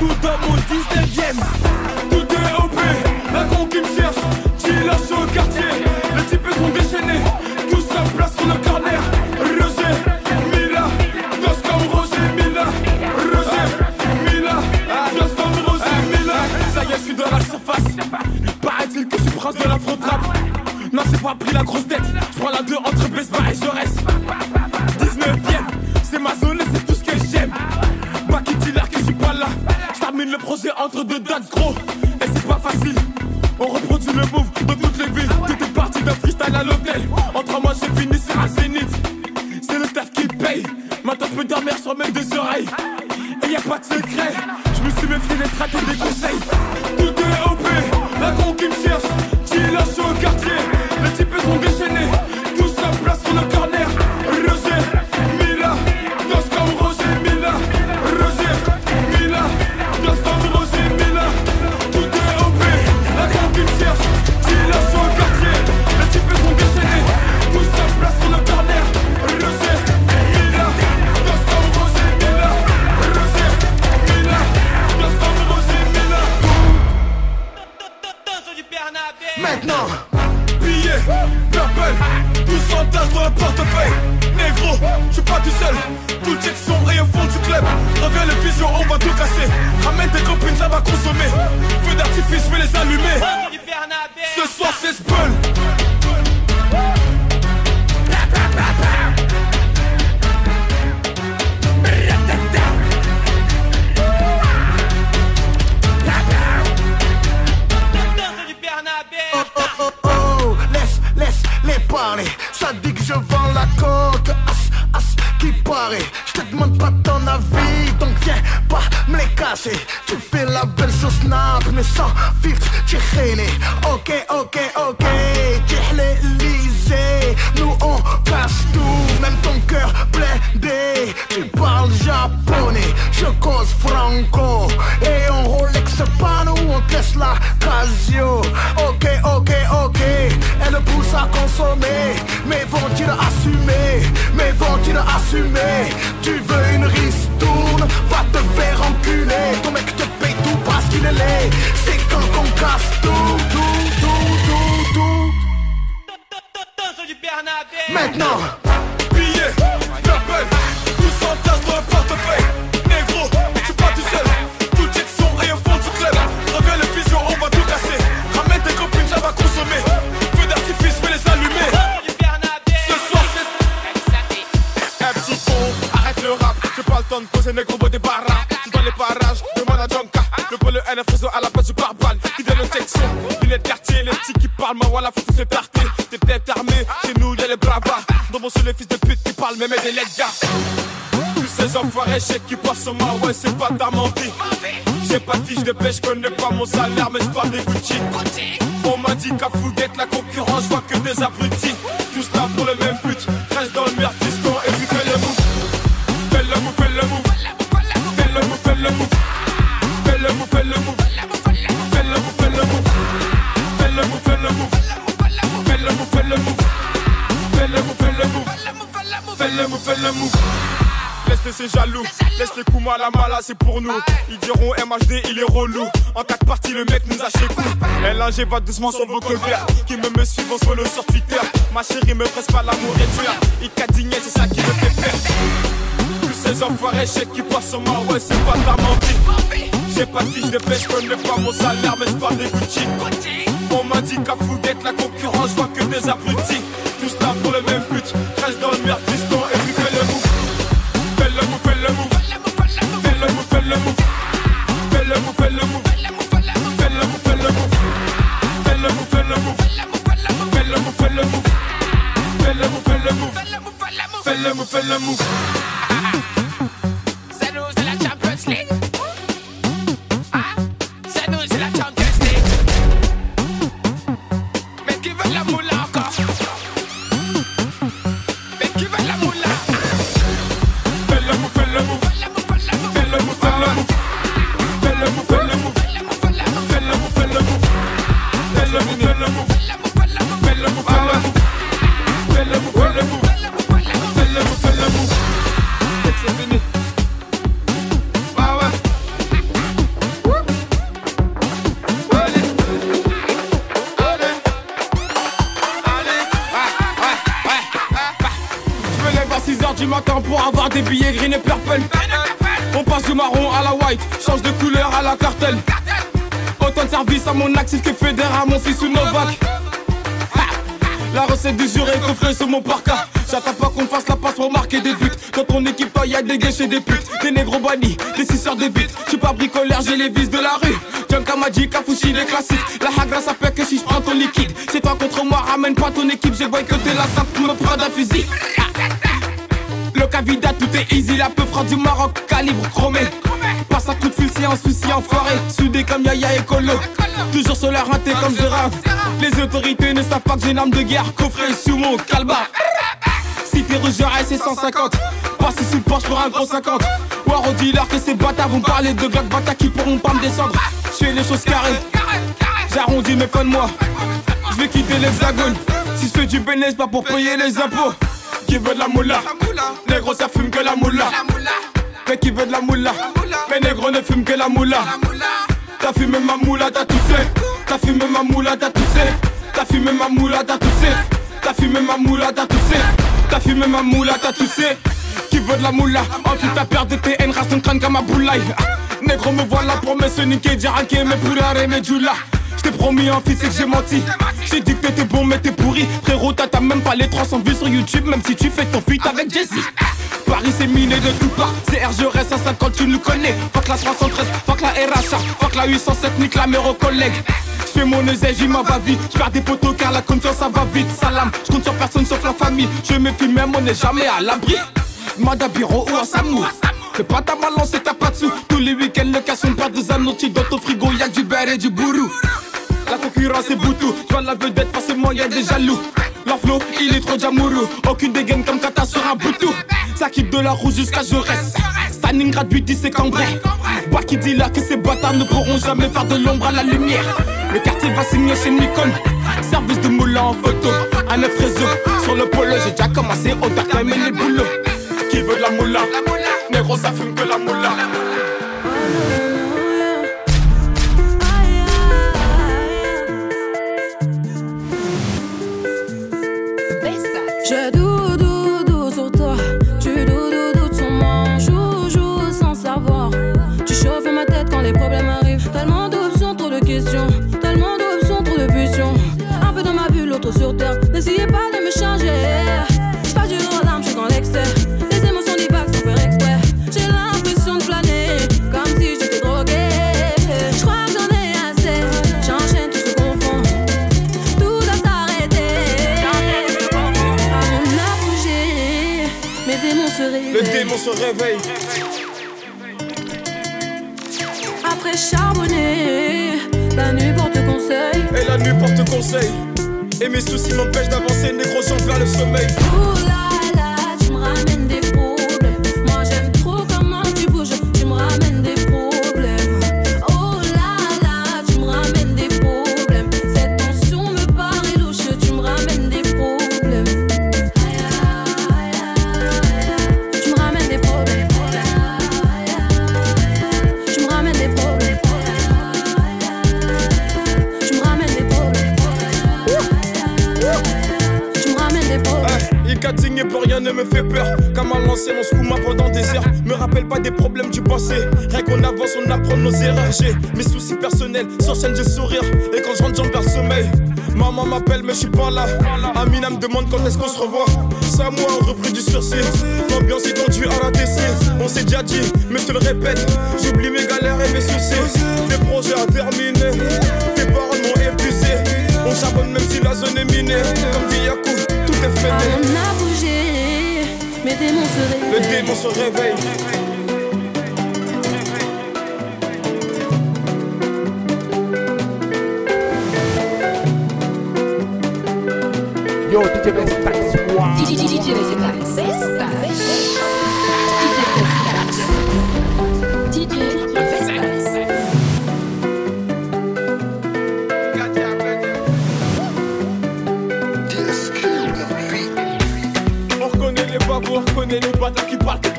tout homme au 19 e Tout est OP, la con qui me cherche, qui lâche au quartier. Les types sont déchaînés, tous à place sur le corner. Roger, Mila, danse comme Roger Mila. Roger, Mila, danse comme Roger Mila. Ça y est, je suis dans la surface. Paraît-il que je suis prince de la front Non, c'est pas pris la grosse tête. Je prends la deux entre Besba et je. entre deux dates gros. Et c'est pas facile. On reproduit le move de toutes les villes. Ah Tout est parti d'un freestyle à l'hôtel. Entre moi j'ai fini sur un zénith. C'est le taf qui paye. Maintenant je peux dormir sur mes deux oreilles. Et y a pas de secret. Je me suis méfié des tracts des conseils. Tout est OP La con qui me cherche. Tu fais la belle sauce Snap mais sans filtre. Tu ok ok ok. l'Elysée Nous on passe tout. Même ton cœur blindé. Tu parles japonais. Je cause franco. Et on Rolex pas nous on te la casio. Ok ok ok. Elle pousse à consommer. Mais vont-ils assumer Mais vont-ils assumer Tu finele Secam com casto Dum, dum, dum, Dança de Bernabé Maintenant parlent, même des gars. Tous ces enfoirés chèques qui passent ma ouais, c'est pas ta mentie. J'ai pas de fiche de pêche, connais pas mon salaire, mais j'parle des Gucci. On m'a dit qu'à Fouguette, la concurrence, je vois que des abrutis. Les coups mal à mal, c'est pour nous. Ils diront MHD, il est relou. En quatre parties, le mec nous a chez coup. LNG va doucement sur vos colverts. Qui me me suivent en solo sur Twitter. Ma chérie me presse pas l'amour et dur. Il cadigné, c'est ça qui me fait perdre. Tous ces enfoirés chèques qui passent sur moi, c'est pas ta mentie. J'ai pas de fiche de pêche, connais pas mon salaire, mais j'parle des Gucci. On m'a dit qu'à Fouguette, la concurrence, je vois que des abrutis. J'suis pas bricoleur, j'ai les vis de la rue. Junka Magic, Kafushi, les classiques. La hagra ça fait que si j'prends ton liquide. C'est toi contre moi, ramène pas ton équipe. J'ai t'es la simple, me prends d'un fusil. Le Cavida, tout est easy, la peu fera du Maroc, calibre chromé. Passe à coup de fil, c'est un souci enfoiré. Soudé comme Yaya et Colo. Toujours sur leur raté comme Gérard. Les autorités ne savent pas que j'ai une arme de guerre, coffré sous mon calbar. Si t'es rouge, c'est 150. Passe sous le porche pour un gros 50. War au dealer que ces bâtards vont parler de Glock bâtards qui pourront pas me descendre. J'fais les choses carrées. J'arrondis mes fins de mois. J'vais quitter l'hexagone. Si j'fais du bénéfice, pas pour payer les impôts. Qui veut de la moula? Négro, ça fume que la moula. Mais qui veut de la moula? Mais négro ne fume que la moula. T'as fumé ma moula, t'as toussé. T'as fumé ma moula, t'as toussé. T'as fumé ma moula, t'as toussé. T'as fumé ma moula, t'as toussé. T'as fumé ma moula, t'as toussé. Qui veut de la moula Ensuite ta paire de TN reste ton crâne comme un boulaï. Négro me voilà pour me se niquer, dire que mes poulars et mes djoulas. J't'ai promis un fils et que j'ai menti. J'ai dit que t'étais bon mais t'es pourri. Frérot, t'as même pas les 300 vues sur YouTube, même si tu fais ton feat avec Jesse. Paris c'est miné de tout part. C'est RG reste à 50, tu nous connais. Fuck la 313, fuck la RHA, fuck la 807, nique la mère aux collègues. J'fais mon j'y m'en va vite. J'perds des poteaux car la confiance ça va vite. Salam, j'compte sur personne sauf la famille. Je me méfie même, on n'est jamais à l'abri. À bureau ou à Samou. Fais pas ta balance et t'as pas de sous. Tous les week-ends, le casson perd des annotis. Dans ton frigo, y'a du beurre et du bourrou. La concurrence est boutou. J'vois la vedette, forcément y'a des jaloux. Leur flow, il est trop jamoureux. Aucune dégaine comme Kata sur un boutou. Ça quitte de la rouge jusqu'à Jaurès. Standing gratuit, c'est cambré. Bois qui dit là que ces bâtards ne pourront jamais faire de l'ombre à la lumière. Le quartier va signer chez Nikon. Service de moulin en photo. À neuf réseaux. Sur le polo, j'ai déjà commencé au dark time et les boulots. Qui veut de la moula Négro, ça fume que la moula. Je doudou doudou sur toi, tu doudou doudou sur moi, on joue sans savoir. Tu chauffes ma tête quand les problèmes arrivent. Tellement d'options, trop de questions, Le démon se réveille. Après charbonner, la nuit porte conseil. Et la nuit porte conseil. Et mes soucis m'empêchent d'avancer, négro, j'en vers le sommeil. Lancer mon skouma pendant des heures. Me rappelle pas des problèmes du passé. Rien qu'on avance, on apprend nos erreurs. J'ai mes soucis personnels, sur scène j'ai sourire. Et quand je rentre, j'en le sommeil. Maman m'appelle, mais je suis pas là. Amina me demande quand est-ce qu'on se revoit. Ça, moi, on repris du sursis. L'ambiance est tendue à la DC. On s'est déjà dit, mais je te le répète. J'oublie mes galères et mes soucis. Des projets à terminer. Tes paroles m'ont épuisé. On charbonne même si la zone est minée. Comme dit tout est fait. Mes démons se Le réveillent. démon se réveille. Yo, DJ. Vestax. DJ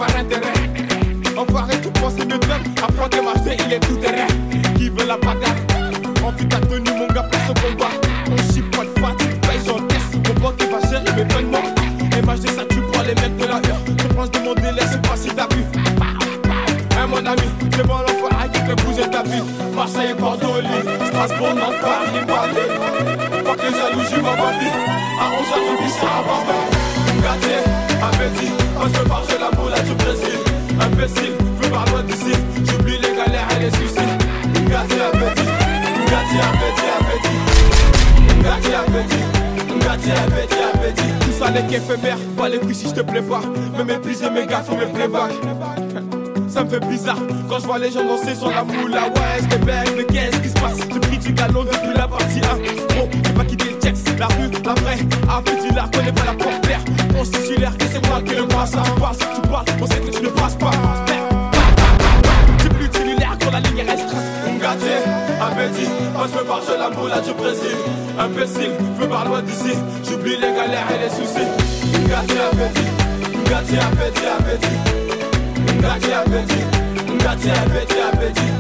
par intérêt. Enfoiré, tu penses une dame, apprends marchés, il est tout terrain. Qui veut la bagarre? Envie ta tenue, mon gars, place au combat. On chie pas de patte, paye j'en teste. Mon pote qui va gérer mes peines moi? MHD, ça tu prends les mecs de la rue. Je pense de mon délai, c'est pas si t'as vu. Hein, mon ami, c'est bon l'enfoiré qui fait bouger ta vie. Marseille, Bordeaux, Lille, Strasbourg, Nantes, Paris, Paris. Fuck les jaloux, ma vie. À 11h, je vis ça pars, j'ai la boule du Brésil. Imbécile, je pars loin d'ici. J'oublie les galères et les soucis. Gâté, appétit, gâté, appétit, appétit. Gâté, appétit, gâté, appétit, appétit. Tout ça n'est qu'éphémère, pas les couilles si je te plais pas. Me mépriser mes gars, faut me playback. Ça me fait bizarre quand je vois les gens danser sur la moula. Ouais, je bête, mais qu'est-ce qui se passe? J'ai pris du galon depuis la partie 1. Gros, j'ai pas quitté la rue, la vraie. Un petit là, connais pas la porte-terre. On se titulaire, et c'est moi qui le passe. Ça passe, tu passes, on sait que tu ne passes pas. J'ai plus de cellulaire quand la ligne est restreinte. Appétit, je me pars, je la moula du Brésil. Imbécile, je me pars loin d'ici. J'oublie les galères et les soucis. Gâté, appétit, gâté, appétit, appétit. Gâté, appétit, gâté, appétit, appétit.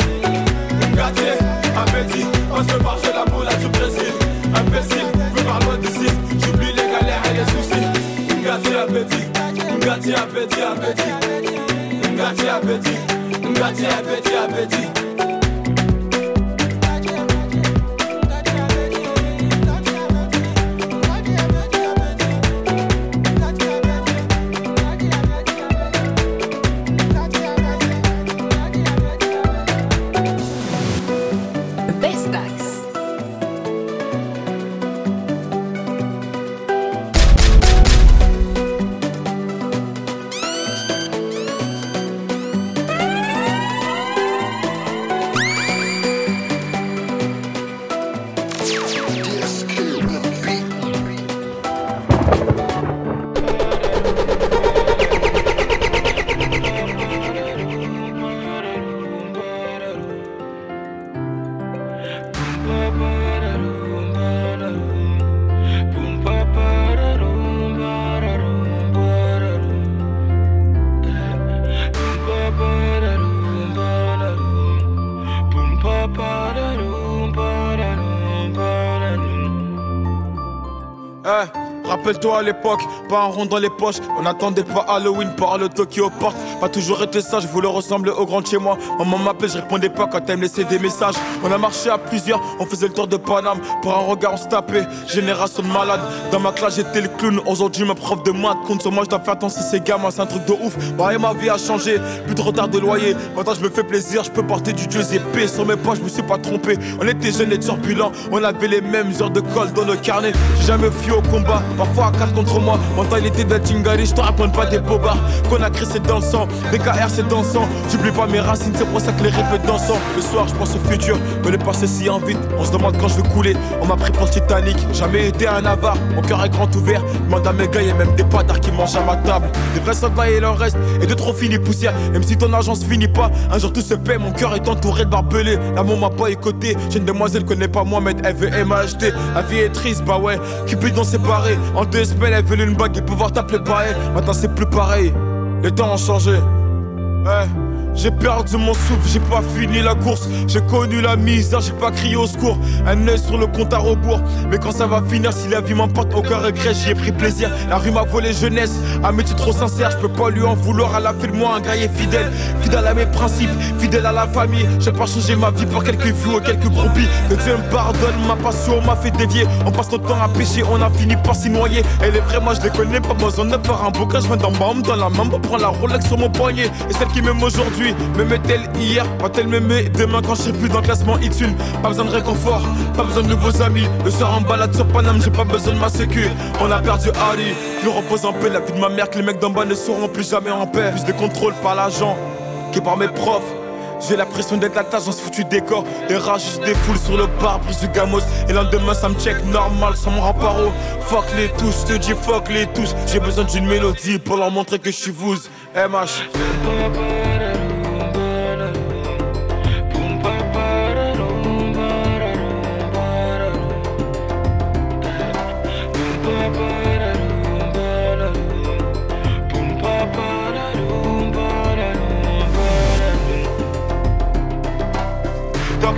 Gâté, appétit, on se marche la boule du Brésil. Imbécile, gâté, appétit, appétit. Gâté, appétit, gâté, appétit, appétit. Rappelle-toi à l'époque, pas un rond dans les poches. On n'attendait pas Halloween par le Tokyo Porte. Pas toujours été sage, je voulais ressembler au grand chez moi. Maman m'appelait, je répondais pas quand elle me laissait des messages. On a marché à plusieurs, on faisait le tour de Paname. Pour un regard, on se tapait. Génération de malade. Dans ma classe, j'étais le clown. Aujourd'hui, ma prof de maths compte sur moi, je dois faire attention, ces gamins, c'est un truc de ouf. Bah, et ma vie a changé, plus de retard de loyer. Maintenant, je me fais plaisir, je peux porter du Dieu épais. Sur mes poches, je me suis pas trompé. On était jeunes et turbulents, on avait les mêmes heures de colle dans le carnet. J'ai jamais fui au combat, parfois fois 4 contre moi. Mentalité de Tingari, je te pas des bobards. Qu'on a c'est dans le sang, BKR c'est dans le sang. J'oublie pas mes racines, c'est pour ça que les répètes dansant. Le soir, je pense au futur, mais le passé si en vite. On se demande quand je vais couler. On m'a pris pour Titanic, jamais été un avare. Mon cœur est grand ouvert, demande à mes gars, y'a même des patards qui mangent à ma table. Des vrais soldats et leur reste, et de trop finis poussière. Même si ton argent finit pas, un jour tout se paie. Mon cœur est entouré de barbelés. L'amour m'a pas écouté. J'ai une demoiselle connaît pas moi, mais elle veut MHD. La vie est triste, bah ouais. Cupidon séparé. En deux semaines, elle veut une bague et pouvoir t'appeler pareil. Maintenant, c'est plus pareil. Les temps ont changé. J'ai perdu mon souffle, j'ai pas fini la course. J'ai connu la misère, j'ai pas crié au secours. Un œil sur le compte à rebours. Mais quand ça va finir, si la vie m'emporte, aucun regret, j'y ai pris plaisir. La rue m'a volé jeunesse, un métier trop sincère, je peux pas lui en vouloir. Elle a fait de moi un guerrier fidèle, fidèle à mes principes, fidèle à la famille. J'ai pas changé ma vie pour quelques vues ou quelques brebis. Que Dieu me pardonne, ma passion m'a fait dévier. On passe notre temps à pêcher, on a fini par s'y noyer. Elle est vraie, moi je les connais pas besoin de faire un bouquin. Je viens d'en bas, dans la main, prendre la Rolex sur mon poignet. Et celle qui m'aime aujourd'hui me met-elle hier? Va-t-elle demain quand je serai plus dans le classement X1 Pas besoin de réconfort, pas besoin de nouveaux amis Le soir en balade sur Paname, j'ai pas besoin de ma sécu On a perdu Ali, plus repose en paix La vie de ma mère que les mecs d'en bas ne seront plus jamais en paix Plus de contrôle par l'agent que par mes profs j'ai l'impression d'être la tâche dans ce foutu décor. Les rats juste des foules sur le pare-brise du gamos. Et lendemain, ça me check normal, me rend paro. Fuck les tous, je te dis fuck les tous. J'ai besoin d'une mélodie pour leur montrer que je suis vous. MH.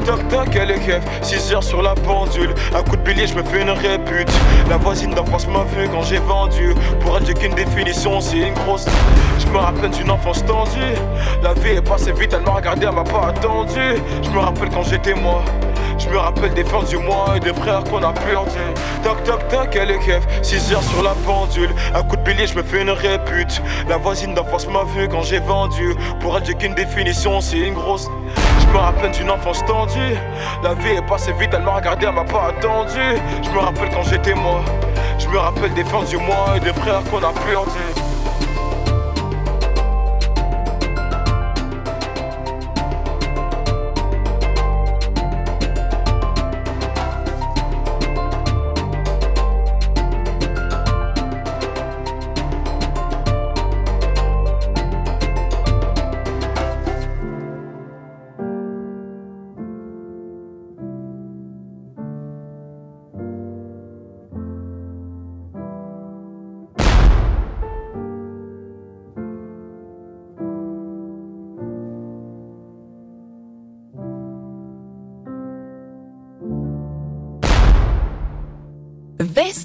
Toc toc elle est keuf, 6 heures sur la pendule. Un coup de billet, je me fais une répute. La voisine d'enfance m'a vu quand j'ai vendu. Pour elle, j'ai qu'une définition, c'est une grosse. Je me rappelle d'une enfance tendue. La vie est passée vite, elle m'a regardé, elle m'a pas attendu. Je me rappelle quand j'étais moi. Je me rappelle des fins du mois et des frères qu'on a perdu. Toc toc toc, elle est keuf, 6 heures sur la pendule. Un coup de billet, je me fais une répute. La voisine d'enfance m'a vu quand j'ai vendu. Pour elle, j'ai qu'une définition, c'est une grosse. Je me rappelle d'une enfance tendue. La vie est passée vite, elle m'a regardé, elle m'a pas attendu. Je me rappelle quand j'étais moi. Je me rappelle des fins du mois et des frères qu'on a perdu.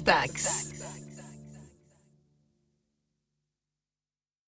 Vestax.